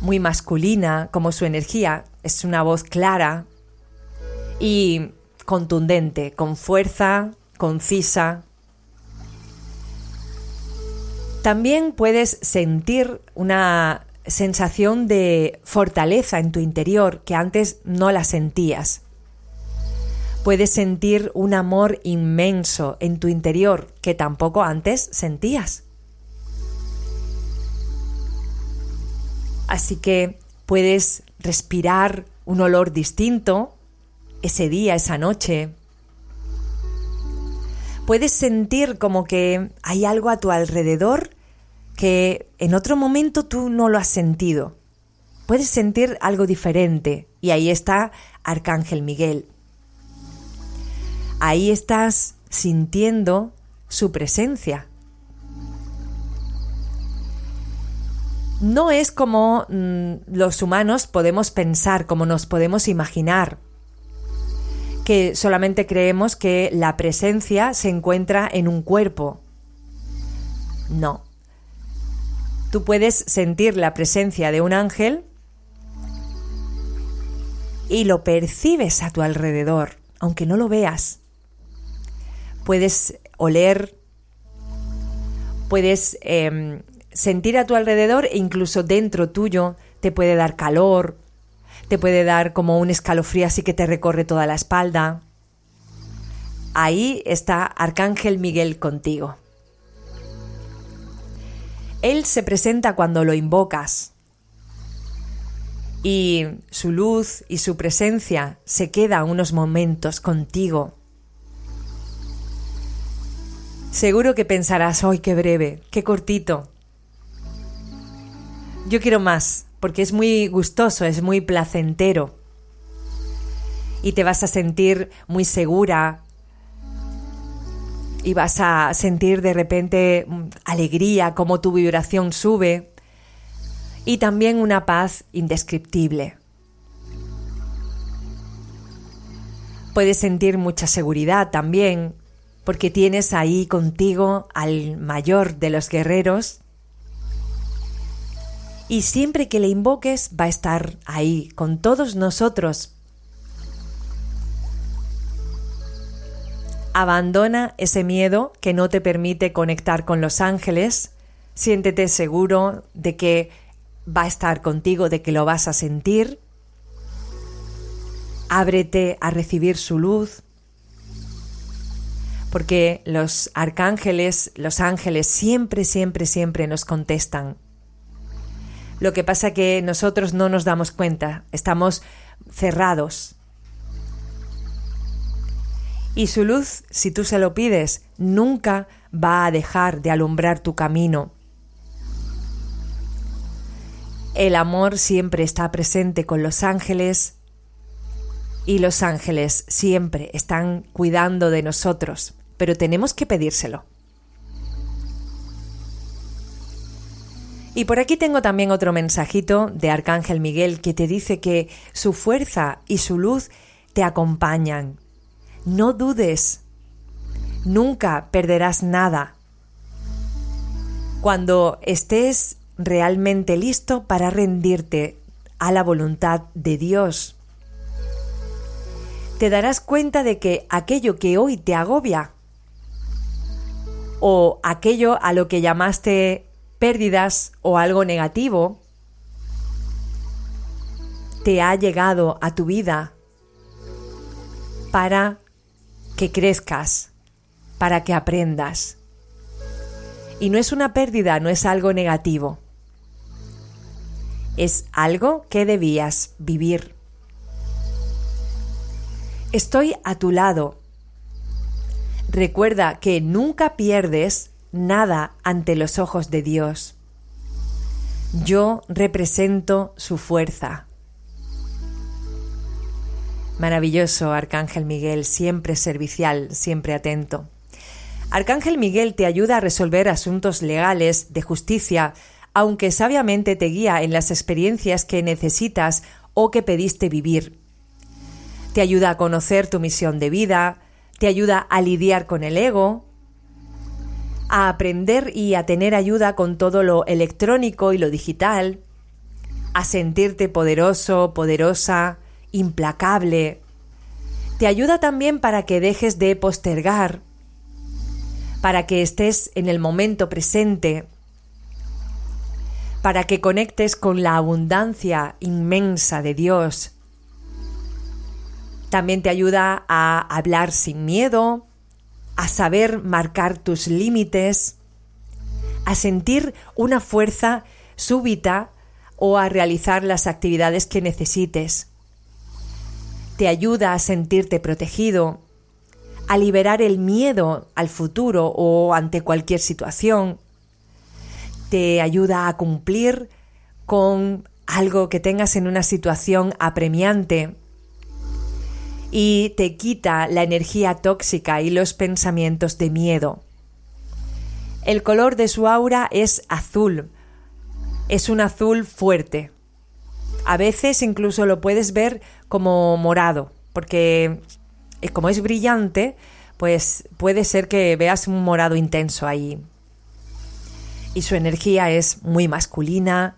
Speaker 2: muy masculina, como su energía. Es una voz clara y contundente, con fuerza, concisa. También puedes sentir una sensación de fortaleza en tu interior que antes no la sentías puedes sentir un amor inmenso en tu interior que tampoco antes sentías. Así que puedes respirar un olor distinto ese día, esa noche. Puedes sentir como que hay algo a tu alrededor que en otro momento tú no lo has sentido. puedes sentir algo diferente y ahí está Arcángel Miguel. Ahí estás sintiendo su presencia. No es como mm, los humanos podemos pensar, como nos podemos imaginar, que solamente creemos que la presencia se encuentra en un cuerpo. No. Tú puedes sentir la presencia de un ángel y lo percibes a tu alrededor, aunque no lo veas. Puedes oler, puedes em, sentir a tu alrededor e incluso dentro tuyo te puede dar calor, te puede dar como un escalofrío así que te recorre toda la espalda. Ahí está Arcángel Miguel contigo. Él se presenta cuando lo invocas y su luz y su presencia se queda unos momentos contigo. Seguro que pensarás, ¡ay, qué breve, qué cortito! Yo quiero más, porque es muy gustoso, es muy placentero. Y te vas a sentir muy segura. Y vas a sentir de repente mm, alegría, como tu vibración sube. Y también una paz indescriptible. Puedes sentir mucha seguridad también, porque tienes ahí contigo al mayor de los guerreros, y siempre que le invoques va a estar ahí con todos nosotros. Abandona ese miedo que no te permite conectar con los ángeles. Siéntete seguro de que va a estar contigo, de que lo vas a sentir. Ábrete a recibir su luz. Porque los arcángeles, los ángeles siempre, siempre, siempre nos contestan. Lo que pasa que nosotros no nos damos cuenta, estamos cerrados. Y su luz, si tú se lo pides, nunca va a dejar de alumbrar tu camino. El amor siempre está presente con los ángeles y los ángeles siempre están cuidando de nosotros, pero tenemos que pedírselo. Y por aquí tengo también otro mensajito de Arcángel Miguel que te dice que su fuerza y su luz te acompañan. No dudes, nunca perderás nada. Cuando estés realmente listo para rendirte a la voluntad de Dios, te darás cuenta de que aquello que hoy te agobia o aquello a lo que llamaste pérdidas o algo negativo te ha llegado a tu vida para que crezcas, para que aprendas. Y no es una pérdida, no es algo negativo. Es algo que debías vivir. Estoy a tu lado. Recuerda que nunca pierdes nada ante los ojos de Dios. Yo represento su fuerza. Maravilloso, Arcángel Miguel, siempre servicial, siempre atento. Arcángel Miguel te ayuda a resolver asuntos legales, de justicia, aunque sabiamente te guía en las experiencias que necesitas o que pediste vivir. Te ayuda a conocer tu misión de vida, te ayuda a lidiar con el ego, a aprender y a tener ayuda con todo lo electrónico y lo digital, a sentirte poderoso, poderosa, implacable. Te ayuda también para que dejes de postergar, para que estés en el momento presente, para que conectes con la abundancia inmensa de Dios. También te ayuda a hablar sin miedo, a saber marcar tus límites, a sentir una fuerza súbita o a realizar las actividades que necesites. Te ayuda a sentirte protegido, a liberar el miedo al futuro o ante cualquier situación. Te ayuda a cumplir con algo que tengas en una situación apremiante y te quita la energía tóxica y los pensamientos de miedo. El color de su aura es azul. Es un azul fuerte. A veces incluso lo puedes ver como morado, porque eh, como es brillante, pues puede ser que veas un morado intenso ahí. Y su energía es muy masculina,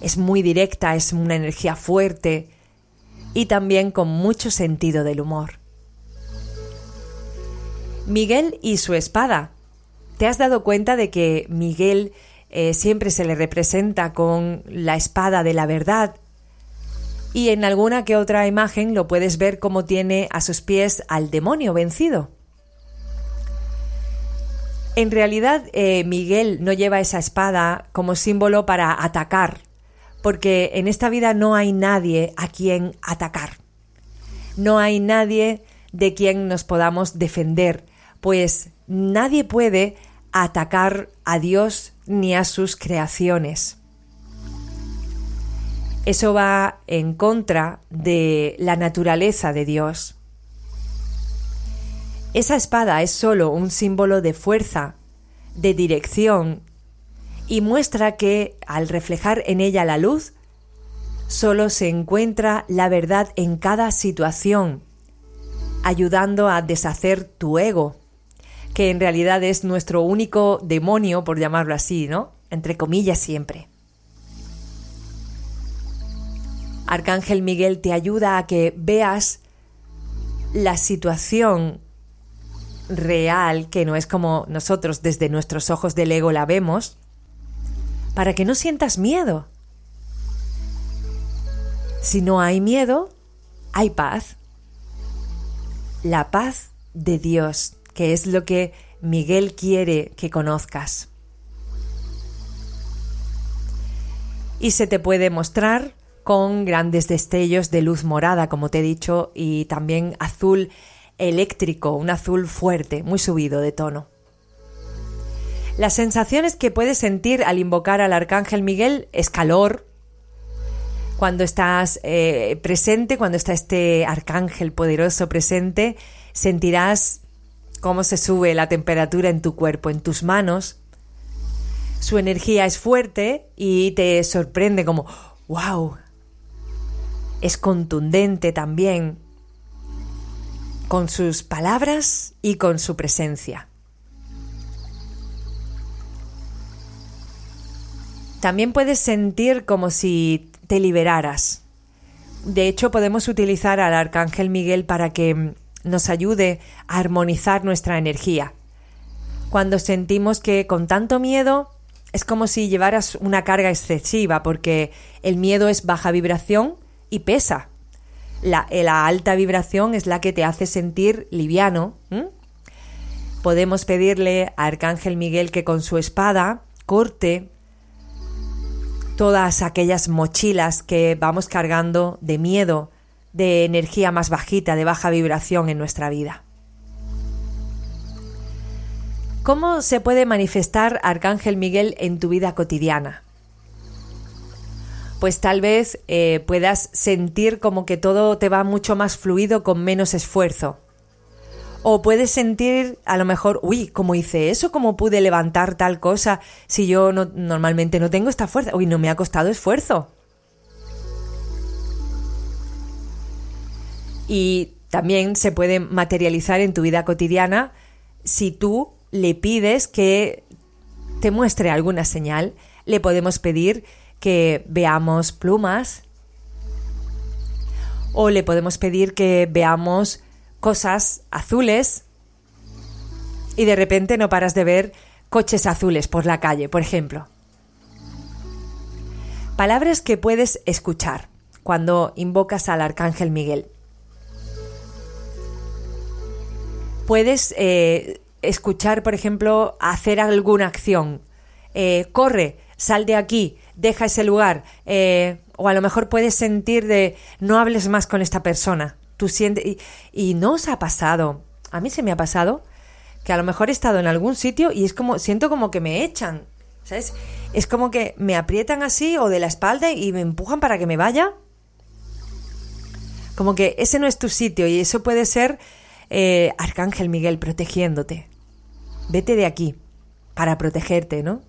Speaker 2: es muy directa, es una energía fuerte y también con mucho sentido del humor. Miguel y su espada. ¿Te has dado cuenta de que Miguel eh, siempre se le representa con la espada de la verdad? Y en alguna que otra imagen lo puedes ver como tiene a sus pies al demonio vencido. En realidad, eh, Miguel no lleva esa espada como símbolo para atacar, porque en esta vida no hay nadie a quien atacar. No hay nadie de quien nos podamos defender, pues nadie puede atacar a Dios ni a sus creaciones. Eso va en contra de la naturaleza de Dios. Esa espada es solo un símbolo de fuerza, de dirección, y muestra que, al reflejar en ella la luz, solo se encuentra la verdad en cada situación, ayudando a deshacer tu ego, que en realidad es nuestro único demonio, por llamarlo así, ¿no? Entre comillas siempre. Arcángel Miguel te ayuda a que veas la situación real, que no es como nosotros desde nuestros ojos del ego la vemos, para que no sientas miedo. Si no hay miedo, hay paz. La paz de Dios, que es lo que Miguel quiere que conozcas. Y se te puede mostrar con grandes destellos de luz morada, como te he dicho, y también azul eléctrico, un azul fuerte, muy subido de tono. Las sensaciones que puedes sentir al invocar al Arcángel Miguel es calor. Cuando estás eh, presente, cuando está este Arcángel poderoso presente, sentirás cómo se sube la temperatura en tu cuerpo, en tus manos. Su energía es fuerte y te sorprende como, wow, es contundente también con sus palabras y con su presencia. También puedes sentir como si te liberaras. De hecho, podemos utilizar al Arcángel Miguel para que nos ayude a armonizar nuestra energía. Cuando sentimos que con tanto miedo es como si llevaras una carga excesiva, porque el miedo es baja vibración y pesa. La, alta vibración es la que te hace sentir liviano. Podemos pedirle a Arcángel Miguel que con su espada corte todas aquellas mochilas que vamos cargando de miedo, de energía más bajita, de baja vibración en nuestra vida. ¿Cómo se puede manifestar Arcángel Miguel en tu vida cotidiana? Pues tal vez eh, puedas sentir como que todo te va mucho más fluido con menos esfuerzo. O puedes sentir a lo mejor, uy, ¿cómo hice eso? ¿Cómo pude levantar tal cosa si yo no, normalmente no tengo esta fuerza? Uy, no me ha costado esfuerzo. Y también se puede materializar en tu vida cotidiana si tú le pides que te muestre alguna señal. Le podemos pedir que veamos plumas o le podemos pedir que veamos cosas azules y de repente no paras de ver coches azules por la calle, por ejemplo. Palabras que puedes escuchar cuando invocas al Arcángel Miguel. Puedes eh, escuchar, por ejemplo, hacer alguna acción. Eh, corre, sal de aquí, deja ese lugar. Eh, o a lo mejor puedes sentir de no hables más con esta persona y, no os ha pasado, a mí se me ha pasado que a lo mejor he estado en algún sitio y es como, siento como que me echan, ¿sabes? es como que me aprietan así o de la espalda y me empujan para que me vaya. Como que ese no es tu sitio y eso puede ser eh, Arcángel Miguel protegiéndote. Vete de aquí para protegerte, ¿no?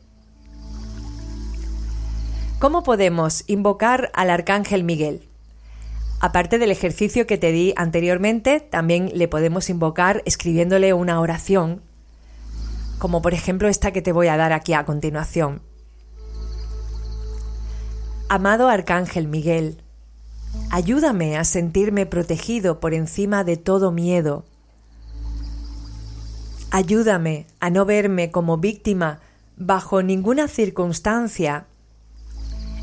Speaker 2: ¿Cómo podemos invocar al Arcángel Miguel? Aparte del ejercicio que te di anteriormente, también le podemos invocar escribiéndole una oración, como por ejemplo esta que te voy a dar aquí a continuación. Amado Arcángel Miguel, ayúdame a sentirme protegido por encima de todo miedo. Ayúdame a no verme como víctima bajo ninguna circunstancia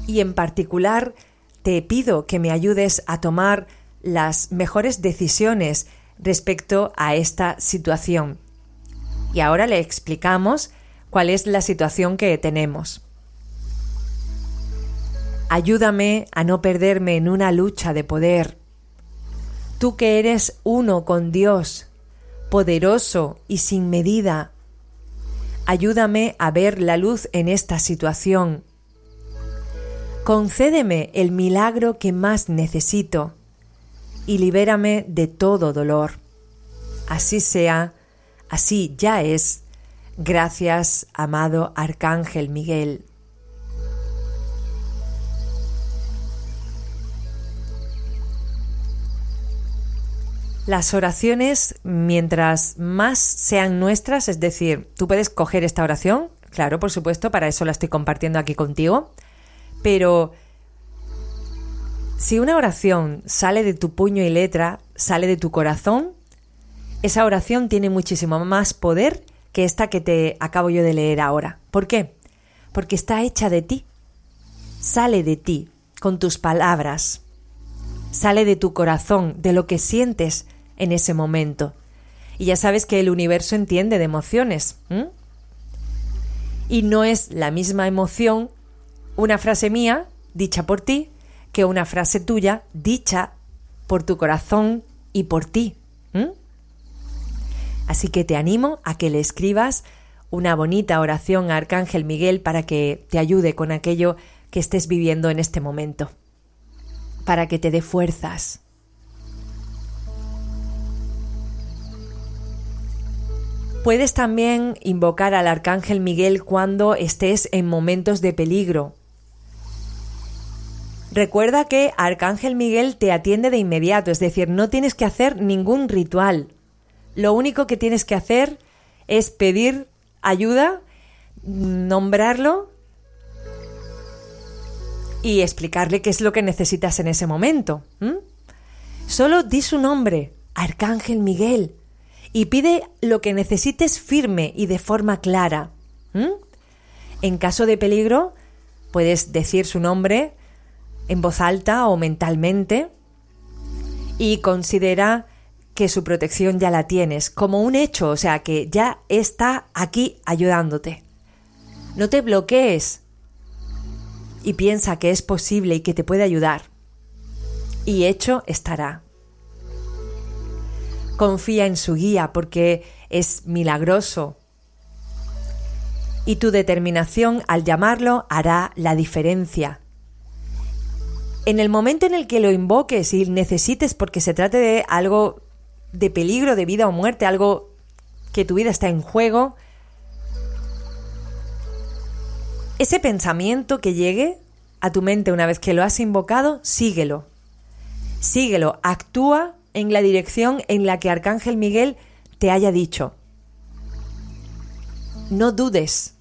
Speaker 2: y en particular te pido que me ayudes a tomar las mejores decisiones respecto a esta situación. Y ahora le explicamos cuál es la situación que tenemos. Ayúdame a no perderme en una lucha de poder. Tú que eres uno con Dios, poderoso y sin medida. Ayúdame a ver la luz en esta situación concédeme el milagro que más necesito y libérame de todo dolor. Así sea, así ya es. Gracias, amado Arcángel Miguel. Las oraciones, mientras más sean nuestras, es decir, tú puedes coger esta oración, claro, por supuesto, para eso la estoy compartiendo aquí contigo, pero si una oración sale de tu puño y letra, sale de tu corazón, esa oración tiene muchísimo más poder que esta que te acabo yo de leer ahora. ¿Por qué? Porque está hecha de ti. Sale de ti, con tus palabras. Sale de tu corazón, de lo que sientes en ese momento. Y ya sabes que el universo entiende de emociones. Y no es la misma emoción una frase mía, dicha por ti, que una frase tuya, dicha por tu corazón y por ti. Así que te animo a que le escribas una bonita oración a Arcángel Miguel para que te ayude con aquello que estés viviendo en este momento, para que te dé fuerzas. Puedes también invocar al Arcángel Miguel cuando estés en momentos de peligro, Recuerda que Arcángel Miguel te atiende de inmediato, es decir, no tienes que hacer ningún ritual. Lo único que tienes que hacer es pedir ayuda, nombrarlo y explicarle qué es lo que necesitas en ese momento. Solo di su nombre, Arcángel Miguel, y pide lo que necesites firme y de forma clara. En caso de peligro, puedes decir su nombre en voz alta o mentalmente y considera que su protección ya la tienes como un hecho, o sea, que ya está aquí ayudándote. No te bloquees y piensa que es posible y que te puede ayudar. Y hecho estará. Confía en su guía porque es milagroso. Y tu determinación al llamarlo hará la diferencia en el momento en el que lo invoques y necesites porque se trate de algo de peligro de vida o muerte, algo que tu vida está en juego, ese pensamiento que llegue a tu mente una vez que lo has invocado, síguelo. Síguelo, actúa en la dirección en la que Arcángel Miguel te haya dicho. No dudes.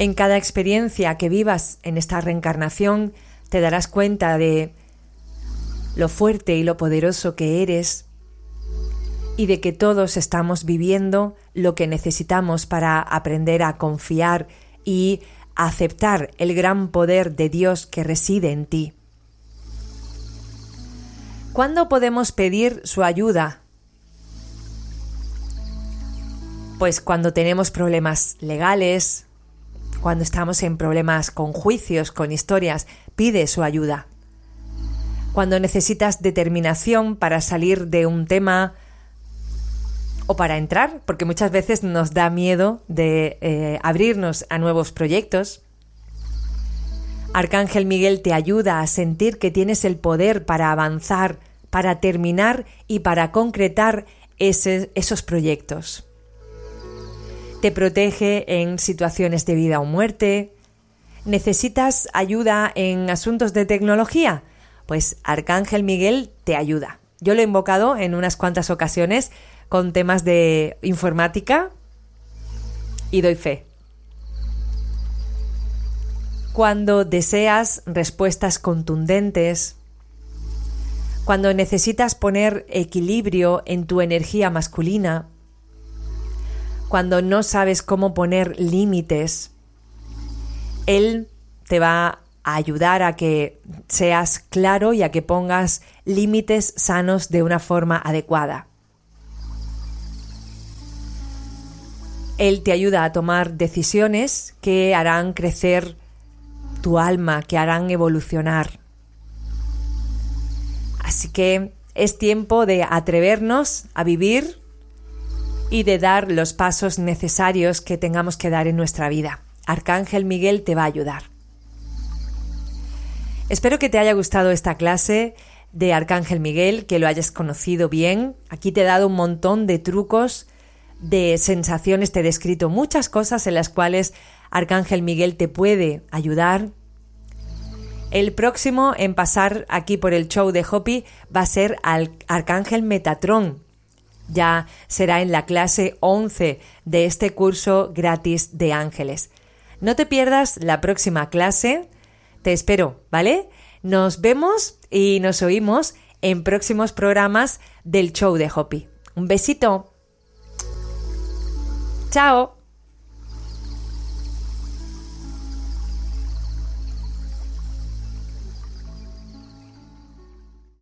Speaker 2: En cada experiencia que vivas en esta reencarnación te darás cuenta de lo fuerte y lo poderoso que eres y de que todos estamos viviendo lo que necesitamos para aprender a confiar y aceptar el gran poder de Dios que reside en ti. ¿Cuándo podemos pedir su ayuda? Pues cuando tenemos problemas legales, cuando estamos en problemas con juicios, con historias, pide su ayuda. Cuando necesitas determinación para salir de un tema o para entrar, porque muchas veces nos da miedo de eh, abrirnos a nuevos proyectos. Arcángel Miguel te ayuda a sentir que tienes el poder para avanzar, para terminar y para concretar esos proyectos. Te protege en situaciones de vida o muerte. ¿Necesitas ayuda en asuntos de tecnología? Pues Arcángel Miguel te ayuda. Yo lo he invocado en unas cuantas ocasiones con temas de informática y doy fe. Cuando deseas respuestas contundentes, cuando necesitas poner equilibrio en tu energía masculina, cuando no sabes cómo poner límites, Él te va a ayudar a que seas claro y a que pongas límites sanos de una forma adecuada. Él te ayuda a tomar decisiones que harán crecer tu alma, que harán evolucionar. Así que es tiempo de atrevernos a vivir y de dar los pasos necesarios que tengamos que dar en nuestra vida. Arcángel Miguel te va a ayudar. Espero que te haya gustado esta clase de Arcángel Miguel, que lo hayas conocido bien. Aquí te he dado un montón de trucos de sensaciones, te he descrito muchas cosas en las cuales Arcángel Miguel te puede ayudar. El próximo en pasar aquí por el show de Hopi va a ser al Arcángel Metatron. Ya será en la clase 11 de este curso gratis de ángeles. No te pierdas la próxima clase. Te espero, ¿vale? Nos vemos y nos oímos en próximos programas del show de Hopi. Un besito. Chao.